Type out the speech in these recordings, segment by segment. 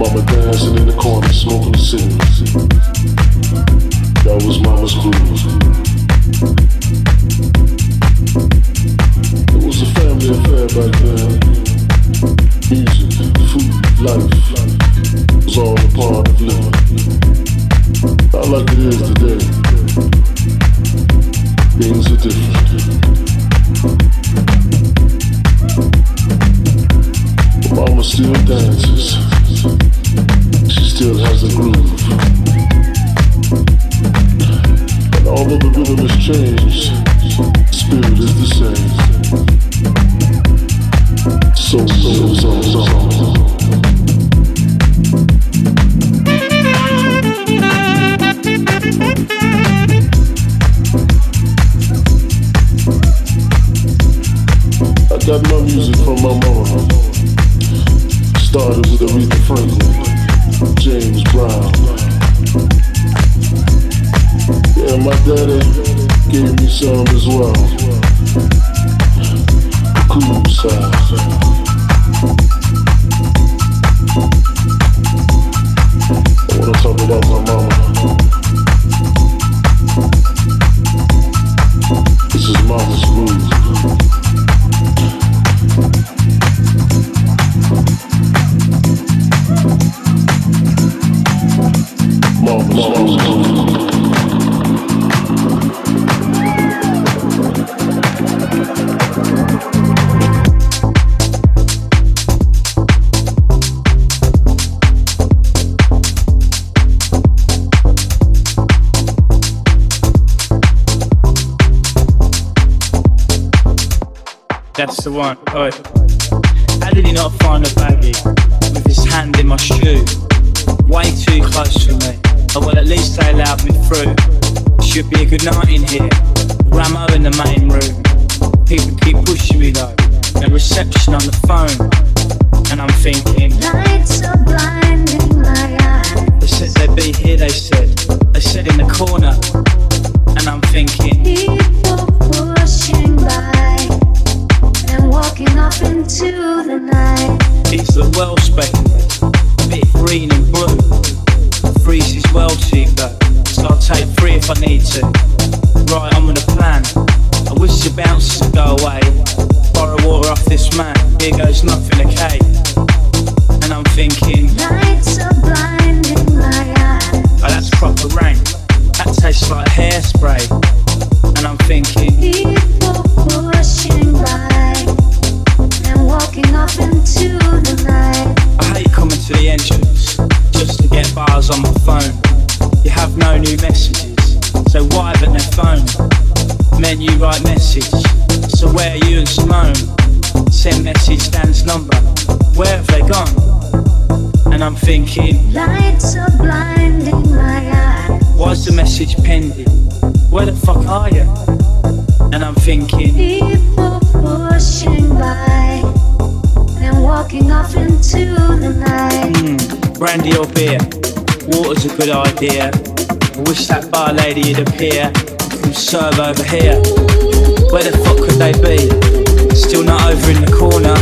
mama dancing in the corner, smoking cigarettes. That was mama's groove. It was a family affair back then. Music, food, life was all a part of living. Not like it is today. Things are different. Mama still dances. She still has a groove. And although the rhythm has changed, spirit is the same. So, so, so. I got my music from my mama. Started with Aretha Franklin, James Brown. Yeah, my daddy gave me some as well. Cool side. That's the one. Oi. How did he not find a baggie with his hand in my shoe? Way too close for me. Oh well, at least they allowed me through. Should be a good night in here. Ramo in the main room. People keep pushing me though. No reception on the phone. And I'm thinking, Lights are blinding my eyes. they said they'd be here, they said. They said in the corner. And I'm thinking, People pushing by and walking off into the night. It's the well speculated, a bit green and blue. Freeze is well cheaper, so I'll take three if I need to. Right, I'm on a plan. I wish the bouncers would go away. Borrow water off this man, here goes nothing, okay? And I'm thinking, Lights are blinding my eyes. oh, that's proper rank. That tastes like hairspray. And I'm thinking, on my phone. You have no new messages, so why haven't they phone? Menu write message, so where are you and Simone? Send message Dan's number, where have they gone? And I'm thinking, Lights are blinding my eyes. why's the message pending? Where the fuck are you? And I'm thinking, People pushing by and walking off into the night. hmm, brandy or beer? Water's a good idea. I wish that bar lady would appear and serve over here. Where the fuck could they be? Still not over in the corner.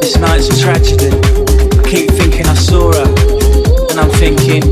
This night's a tragedy. I keep thinking I saw her, and I'm thinking,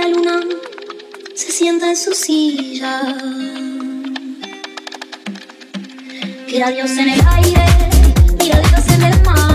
La luna se sienta en su silla. Mira Dios en el aire, mira Dios en el mar.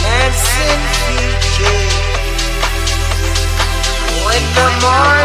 Dancing yeah. When the morning